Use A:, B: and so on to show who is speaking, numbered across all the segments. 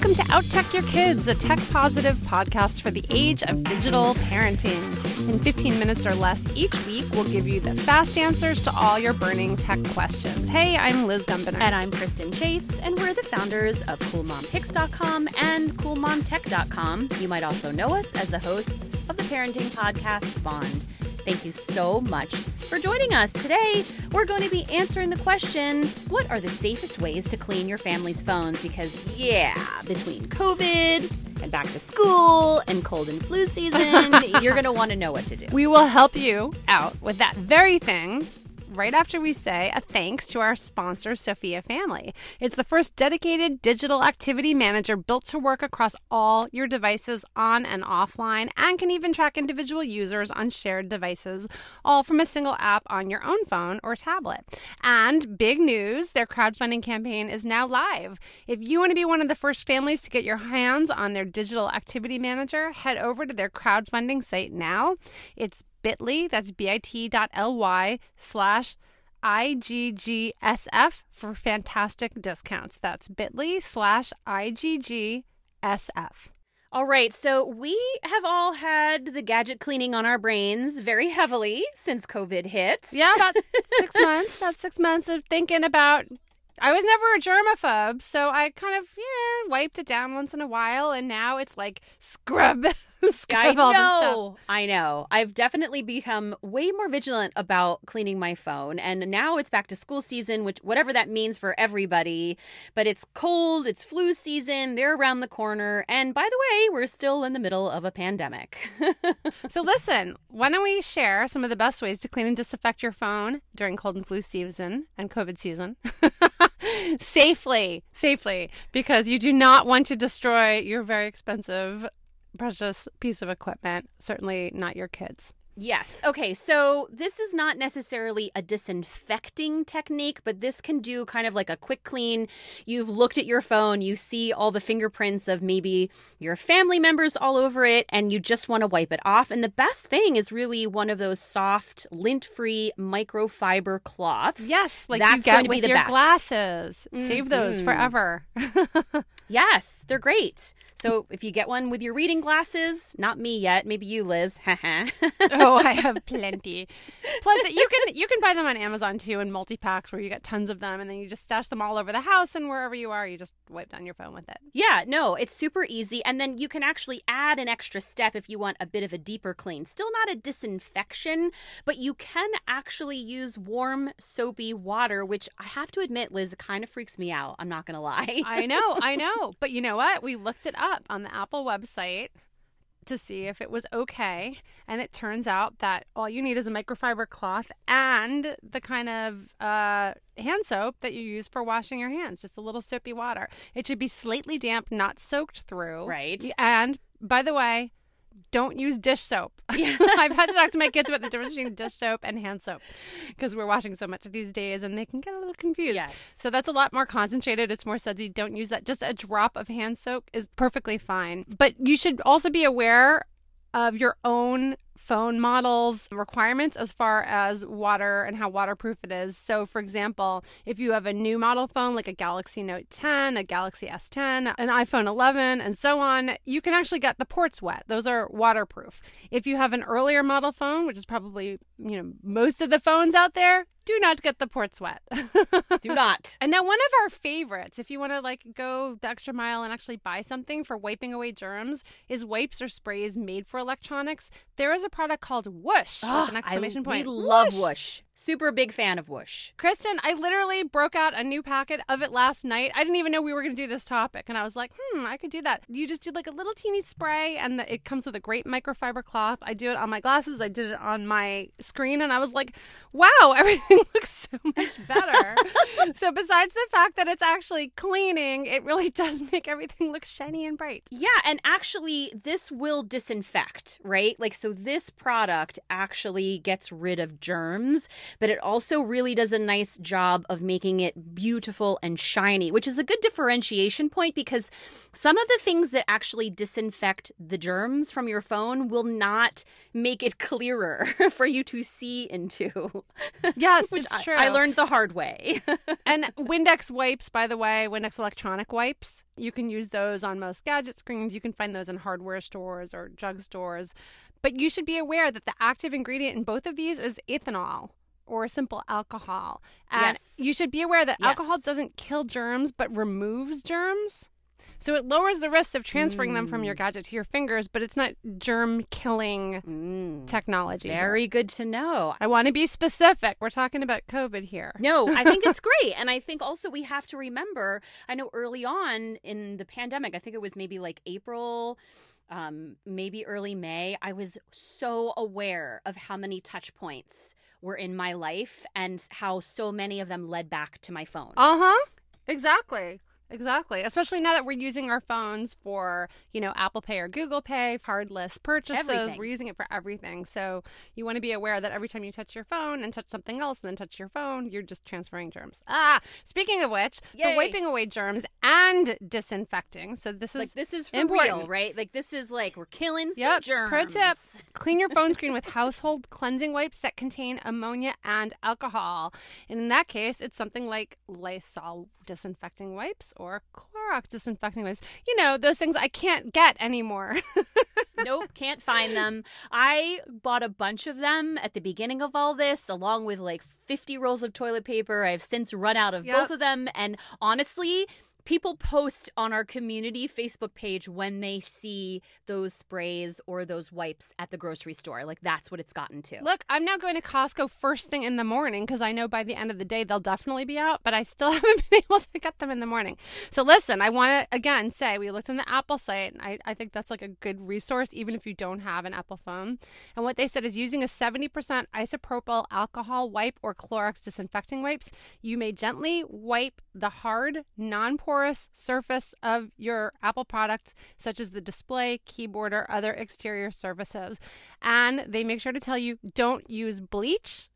A: welcome to Out Tech Your Kids, a tech positive podcast for the age of digital parenting. In 15 minutes or less each week, we'll give you the fast answers to all your burning tech questions. Hey, I'm Liz Gumbinner.
B: And I'm Kristen Chase, and we're the founders of CoolMomPicks.com and CoolMomTech.com. You might also know us as the hosts of the parenting podcast Spawned. Thank you so much for joining us. Today, we're going to be answering the question What are the safest ways to clean your family's phones? Because, yeah, between COVID and back to school and cold and flu season, you're going to want to know what to do.
A: We will help you out with that very thing right after we say a thanks to our sponsor, Sofia Family. It's the first dedicated digital activity manager built to work across all your devices on and offline and can even track individual users on shared devices, all from a single app on your own phone or tablet. And big news their crowdfunding campaign is now live. If you want to be one of the first families to get your hands on their digital activity manager, head over to their crowdfunding site now. It's bit.ly, that's bit.ly slash IGGSF for fantastic discounts. That's bit.ly slash IGGSF.
B: All right, so we have all had the gadget cleaning on our brains very heavily since COVID hit.
A: Yeah, about six months, about six months of thinking about I was never a germaphobe, so I kind of yeah wiped it down once in a while, and now it's like scrub.
B: I know. I know. I've definitely become way more vigilant about cleaning my phone, and now it's back to school season, which whatever that means for everybody. But it's cold. It's flu season. They're around the corner, and by the way, we're still in the middle of a pandemic.
A: so listen, why don't we share some of the best ways to clean and disinfect your phone during cold and flu season and COVID season? safely, safely, because you do not want to destroy your very expensive, precious piece of equipment. Certainly not your kids.
B: Yes. Okay. So this is not necessarily a disinfecting technique, but this can do kind of like a quick clean. You've looked at your phone, you see all the fingerprints of maybe your family members all over it, and you just want to wipe it off. And the best thing is really one of those soft, lint free microfiber cloths.
A: Yes. Like That's you get going to with be the your best. glasses. Mm-hmm. Save those mm-hmm. forever.
B: yes. They're great. So if you get one with your reading glasses, not me yet, maybe you, Liz.
A: oh, oh, I have plenty. Plus, you can you can buy them on Amazon too in multi packs where you get tons of them, and then you just stash them all over the house, and wherever you are, you just wipe down your phone with it.
B: Yeah, no, it's super easy, and then you can actually add an extra step if you want a bit of a deeper clean. Still not a disinfection, but you can actually use warm soapy water, which I have to admit, Liz, kind of freaks me out. I'm not gonna lie.
A: I know, I know, but you know what? We looked it up on the Apple website to see if it was okay. And it turns out that all you need is a microfiber cloth and the kind of uh, hand soap that you use for washing your hands, just a little soapy water. It should be slightly damp, not soaked through.
B: Right.
A: And by the way, don't use dish soap. Yeah. I've had to talk to my kids about the difference between dish soap and hand soap because we're washing so much these days and they can get a little confused.
B: Yes.
A: So that's a lot more concentrated. It's more sudsy. Don't use that. Just a drop of hand soap is perfectly fine. But you should also be aware of your own phone models requirements as far as water and how waterproof it is. So, for example, if you have a new model phone like a Galaxy Note 10, a Galaxy S10, an iPhone 11, and so on, you can actually get the ports wet. Those are waterproof. If you have an earlier model phone, which is probably, you know, most of the phones out there, do not get the ports wet.
B: do not.
A: And now one of our favorites, if you want to like go the extra mile and actually buy something for wiping away germs, is wipes or sprays made for electronics. There is a product called Whoosh oh, with an exclamation
B: I,
A: point.
B: We love Whoosh. Super big fan of Whoosh.
A: Kristen, I literally broke out a new packet of it last night. I didn't even know we were going to do this topic. And I was like, hmm, I could do that. You just do like a little teeny spray, and the, it comes with a great microfiber cloth. I do it on my glasses, I did it on my screen, and I was like, wow, everything looks so much better. so, besides the fact that it's actually cleaning, it really does make everything look shiny and bright.
B: Yeah. And actually, this will disinfect, right? Like, so this product actually gets rid of germs. But it also really does a nice job of making it beautiful and shiny, which is a good differentiation point because some of the things that actually disinfect the germs from your phone will not make it clearer for you to see into.
A: Yes,
B: which
A: it's
B: I-
A: true.
B: I learned the hard way.
A: and Windex wipes, by the way, Windex electronic wipes, you can use those on most gadget screens. You can find those in hardware stores or drug stores. But you should be aware that the active ingredient in both of these is ethanol or simple alcohol. And
B: Yes.
A: you should be aware that
B: Yes.
A: alcohol doesn't kill germs but removes germs. So it lowers the risk of transferring them from your
B: Mm.
A: gadget to your fingers, but it's not germ killing
B: Mm,
A: technology. here.
B: very good to know.
A: I want to be specific. We're talking about COVID here.
B: No, I think it's great. And I think also we have to remember, I know early on in the pandemic, I think it was maybe like April, um, maybe early May, I was so aware of how many touch points were in my life and how so many of them led back to my phone.
A: Uh huh. Exactly. Exactly. Especially now that we're using our phones for, you know, Apple Pay or Google Pay, cardless purchases.
B: Everything.
A: We're using it for everything. So you want to be aware that every time you touch your phone and touch something else and then touch your phone, you're just transferring germs. Ah, speaking of which,
B: Yay.
A: the wiping away germs and disinfecting. So this is
B: like this is for
A: important.
B: real, right? Like this is like we're killing some
A: Yep.
B: germs.
A: Pro tip: clean your phone screen with household cleansing wipes that contain ammonia and alcohol. And in that case, it's something like Lysol disinfecting wipes or Clorox disinfecting wipes. You know, those things I can't get anymore.
B: nope, can't find them. I bought a bunch of them at the beginning of all this, along with like 50 rolls of toilet paper. I've since run out of
A: Yep.
B: both of them. And honestly, people post on our community Facebook page when they see those sprays or those wipes at the grocery store. Like that's what it's gotten to.
A: Look, I'm now going to Costco first thing in the morning because I know by the end of the day they'll definitely be out, but I still haven't been able to get them in the morning. So listen, I want to again say we looked on the Apple site, and I, I think that's like a good resource even if you don't have an Apple phone. And what they said is using a 70% isopropyl alcohol wipe or Clorox disinfecting wipes, you may gently wipe the hard, non porous surface of your Apple products, such as the display, keyboard, or other exterior surfaces. And they make sure to tell you don't use bleach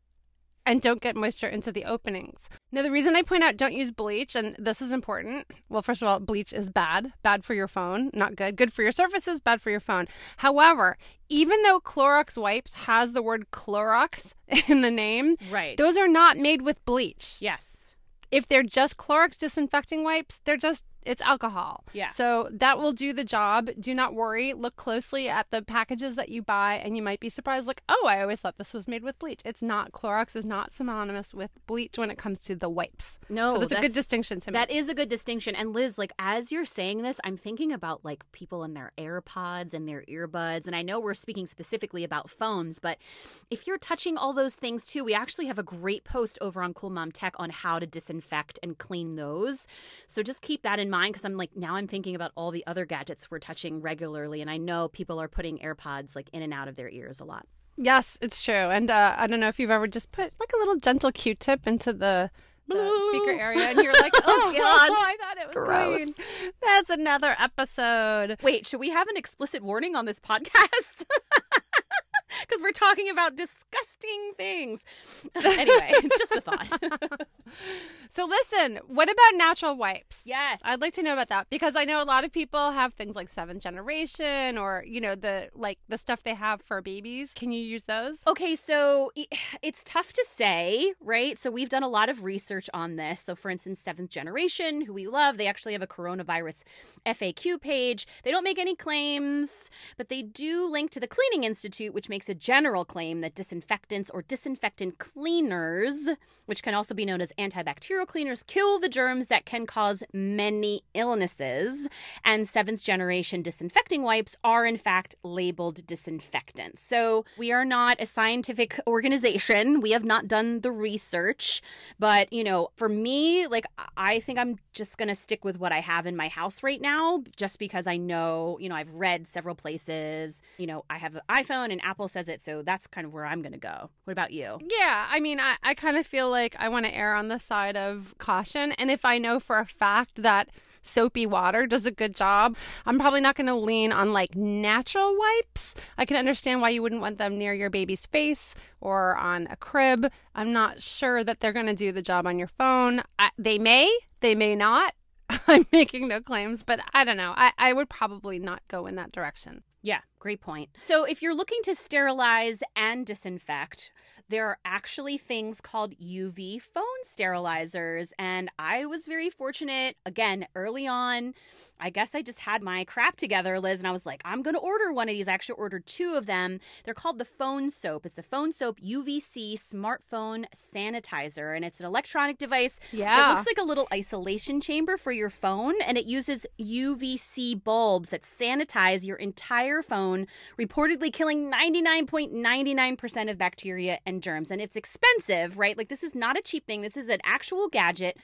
A: and don't get moisture into the openings. Now, the reason I point out don't use bleach, and this is important well, first of all, bleach is bad, bad for your phone, not good. Good for your surfaces, bad for your phone. However, even though Clorox wipes has the word Clorox in the name,
B: right.
A: those are not made with bleach.
B: yes.
A: If they're just Clorox disinfecting wipes, they're just it's alcohol.
B: Yeah.
A: So that will do the job. Do not worry. Look closely at the packages that you buy and you might be surprised like, "Oh, I always thought this was made with bleach." It's not. Clorox is not synonymous with bleach when it comes to the wipes.
B: No,
A: So that's, a good distinction to me.
B: That is a good distinction. And Liz, like as you're saying this, I'm thinking about like people and their AirPods and their earbuds. And I know we're speaking specifically about phones, but if you're touching all those things too, we actually have a great post over on Cool Mom Tech on how to disinfect and clean those. So just keep that in mind because I'm like now I'm thinking about all the other gadgets we're touching regularly, and I know people are putting AirPods like in and out of their ears a lot.
A: Yes, it's true. And uh, I don't know if you've ever just put like a little gentle Q-tip into the, the speaker area, and you're like, "Oh God, I thought it was
B: Gross.
A: clean." That's another episode.
B: Wait, should we have an explicit warning on this podcast? Because we're talking about disgusting things. anyway, just a thought.
A: So listen, what about natural wipes?
B: yes.
A: I'd like to know about that because I know a lot of people have things like seventh generation or you know the like the stuff they have for babies. Can you use those?
B: Okay, so it's tough to say, right? So we've done a lot of research on this. So, for instance, Seventh Generation, who we love, they actually have a coronavirus FAQ page. They don't make any claims, but they do link to the Cleaning Institute, which makes a general claim that disinfectants or disinfectant cleaners, which can also be known as antibacterial cleaners, kill the germs that can cause many illnesses. And seventh generation disinfecting wipes are, in fact, labeled disinfectants. So we are not a scientific organization. We have not done the research. But, you know, for me, like, I think I'm just going to stick with what I have in my house right now, just because I know, you know, I've read several places. You know, I have an iPhone and Apple says it. So that's kind of where I'm going to go. What about you?
A: Yeah, I mean, I, I kind of feel like I want to err on the side of caution. And if I know for a fact that soapy water does a good job. I'm probably not going to lean on like natural wipes. I can understand why you wouldn't want them near your baby's face or on a crib. I'm not sure that they're going to do the job on your phone. I, they may, they may not. I'm making no claims, but I don't know. I, I would probably not go in that direction.
B: Great point. So, if you're looking to sterilize and disinfect, there are actually things called UV phone sterilizers. And I was very fortunate, again, early on. I guess I just had my crap together, Liz, and I was like, I'm going to order one of these. I actually ordered two of them. They're called the Phone Soap. It's the Phone Soap UVC smartphone sanitizer, and it's an electronic device.
A: Yeah.
B: It looks like a little isolation chamber for your phone, and it uses UVC bulbs that sanitize your entire phone, reportedly killing 99.99% of bacteria and germs. And it's expensive, right? Like, this is not a cheap thing. This is an actual gadget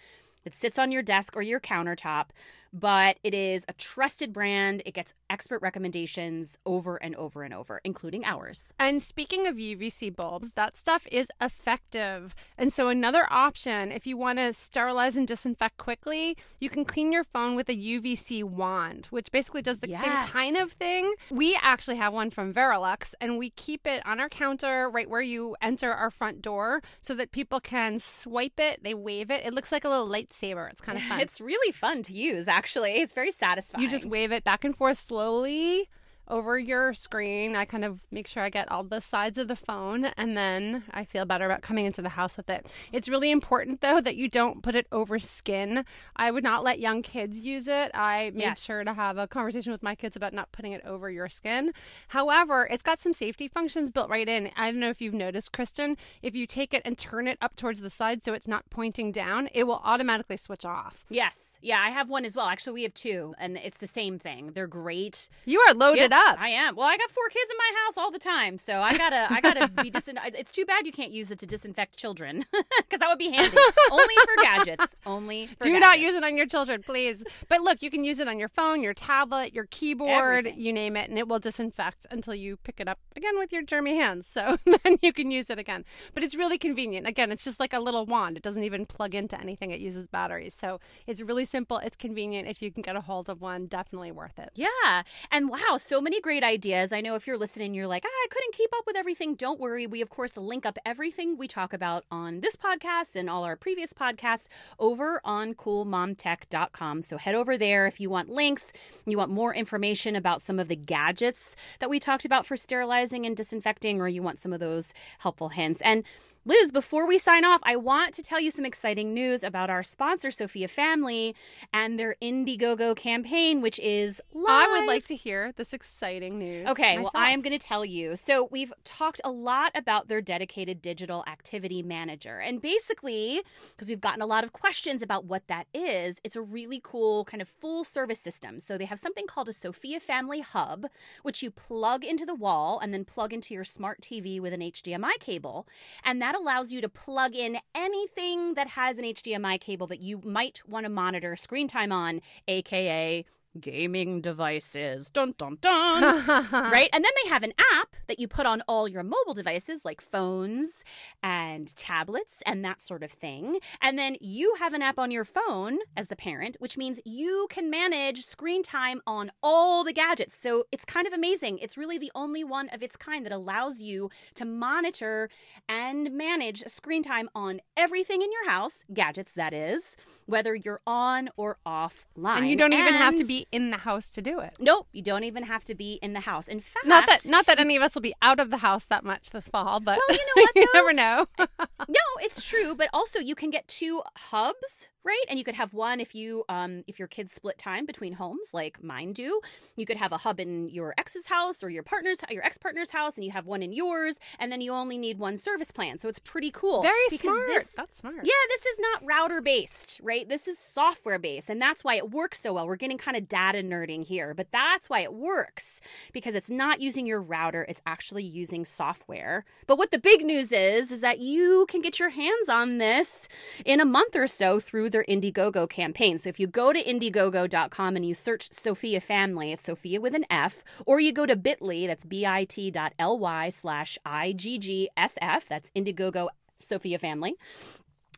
B: that sits on your desk or your countertop but it is a trusted brand. It gets expert recommendations over and over and over, including ours.
A: And speaking of UVC bulbs, that stuff is effective. And so, another option, if you want to sterilize and disinfect quickly, you can clean your phone with a UVC wand, which basically does the
B: Yes.
A: same kind of thing. We actually have one from Verilux, and we keep it on our counter right where you enter our front door so that people can swipe it, they wave it. It looks like a little lightsaber. It's kind of fun.
B: It's really fun to use, actually. It's very satisfying.
A: You just wave it back and forth slowly over your screen. I kind of make sure I get all the sides of the phone and then I feel better about coming into the house with it. It's really important though that you don't put it over skin. I would not let young kids use it. I made
B: Yes.
A: sure to have a conversation with my kids about not putting it over your skin. However, it's got some safety functions built right in. I don't know if you've noticed, Kristen, if you take it and turn it up towards the side so it's not pointing down, it will automatically switch off.
B: Yes. Yeah, I have one as well. Actually, we have two, and it's the same thing. They're great.
A: You are loaded
B: Yeah,
A: up.
B: I am. Well, I got four kids in my house all the time, so I gotta, I gotta be disin. It's too bad you can't use it to disinfect children, because that would be handy. Only for gadgets. Only. For
A: Do
B: gadgets.
A: not use it on your children, please. But look, you can use it on your phone, your tablet, your keyboard,
B: Everything.
A: you name it, and it will disinfect until you pick it up again with your germy hands. So then you can use it again. But it's really convenient. Again, it's just like a little wand. It doesn't even plug into anything. It uses batteries. So it's really simple. It's convenient. If you can get a hold of one, definitely worth it.
B: Yeah. And wow, so many great ideas. I know if you're listening, you're like, ah, I couldn't keep up with everything. Don't worry. We, of course, link up everything we talk about on this podcast and all our previous podcasts over on coolmomtech.com. So head over there if you want links, you want more information about some of the gadgets that we talked about for sterilizing and disinfecting, or you want some of those helpful hints. And Liz, before we sign off, I want to tell you some exciting news about our sponsor, Sofia Family, and their Indiegogo campaign, which is live.
A: I would like to hear this exciting news.
B: Okay, well. I am going to tell you. So, we've talked a lot about their dedicated digital activity manager. And basically, because we've gotten a lot of questions about what that is, it's a really cool kind of full service system. So, they have something called a Sofia Family Hub, which you plug into the wall and then plug into your smart TV with an HDMI cable. And that allows you to plug in anything that has an HDMI cable that you might want to monitor screen time on, aka gaming devices. Dun dun dun. right? And then they have an app that you put on all your mobile devices like phones and tablets and that sort of thing. And then you have an app on your phone as the parent, which means you can manage screen time on all the gadgets. So it's kind of amazing. It's really the only one of its kind that allows you to monitor and manage screen time on everything in your house, gadgets that is, whether you're on or offline.
A: and you don't even have to
B: And-
A: be in the house to do it.
B: Nope, you don't even have to be in the house. In fact,
A: Not that not that any of us will be out of the house that much this fall, but
B: Well, you know what,
A: you never know.
B: no, it's true, but also you can get two hubs, right? And you could have one if you um if your kids split time between homes like mine do. You could have a hub in your ex's house or your partner's your ex-partner's house and you have one in yours and then you only need one service plan. So it's pretty cool.
A: Very smart.
B: this-
A: That's smart.
B: yeah, this is not router based, right? This is software based, and that's why it works so well. We're getting kind of data nerding here, but that's why it works because it's not using your router, it's actually using software. But what the big news is, is that you can get your hands on this in a month or so through their Indiegogo campaign. So if you go to Indiegogo.com and you search Sofia Family, it's Sofia with an F, or you go to bit.ly, that's bit.ly slash IGGSF, that's Indiegogo Sofia Family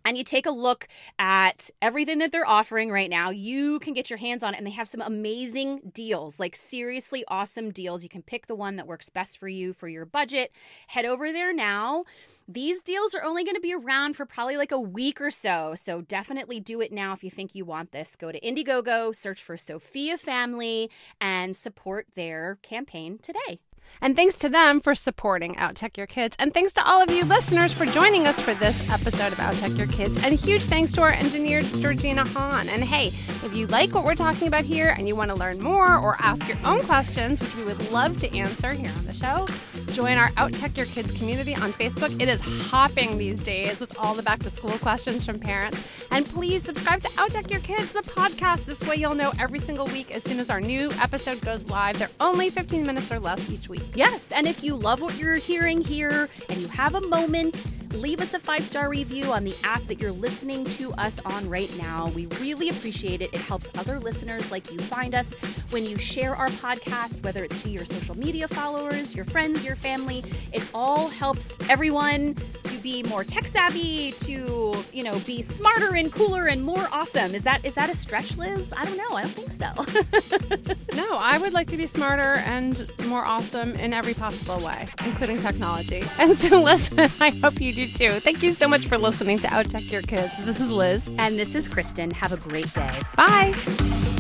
B: and you take a look at everything that they're offering right now, you can get your hands on it. And they have some amazing deals, like seriously awesome deals. You can pick the one that works best for you for your budget. Head over there now. These deals are only going to be around for probably like a week or so. So definitely do it now if you think you want this. Go to Indiegogo, search for Sofia Family, and support their campaign today.
A: And thanks to them for supporting OutTech Your Kids. And thanks to all of you listeners for joining us for this episode of OutTech Your Kids. And huge thanks to our engineer, Georgina Hahn. And hey, if you like what we're talking about here and you want to learn more or ask your own questions, which we would love to answer here on the show, join our OutTech Your Kids community on Facebook. It is hopping these days with all the back to school questions from parents. And please subscribe to OutTech Your Kids, the podcast. This way you'll know every single week as soon as our new episode goes live. They're only 15 minutes or less each week.
B: Yes, and if you love what you're hearing here and you have a moment, leave us a five star review on the app that you're listening to us on right now. We really appreciate it. It helps other listeners like you find us when you share our podcast, whether it's to your social media followers, your friends, your family. It all helps everyone be more tech savvy, to you know, be smarter and cooler and more awesome. Is that is that a stretch, Liz? I don't know. I don't think
A: so. no, I would like to be smarter and more awesome in every possible way, including technology. And so, listen, I hope you do too. Thank you so much for listening to OutTech Your Kids. This is Liz.
B: And this is Kristen. Have a great day.
A: Bye.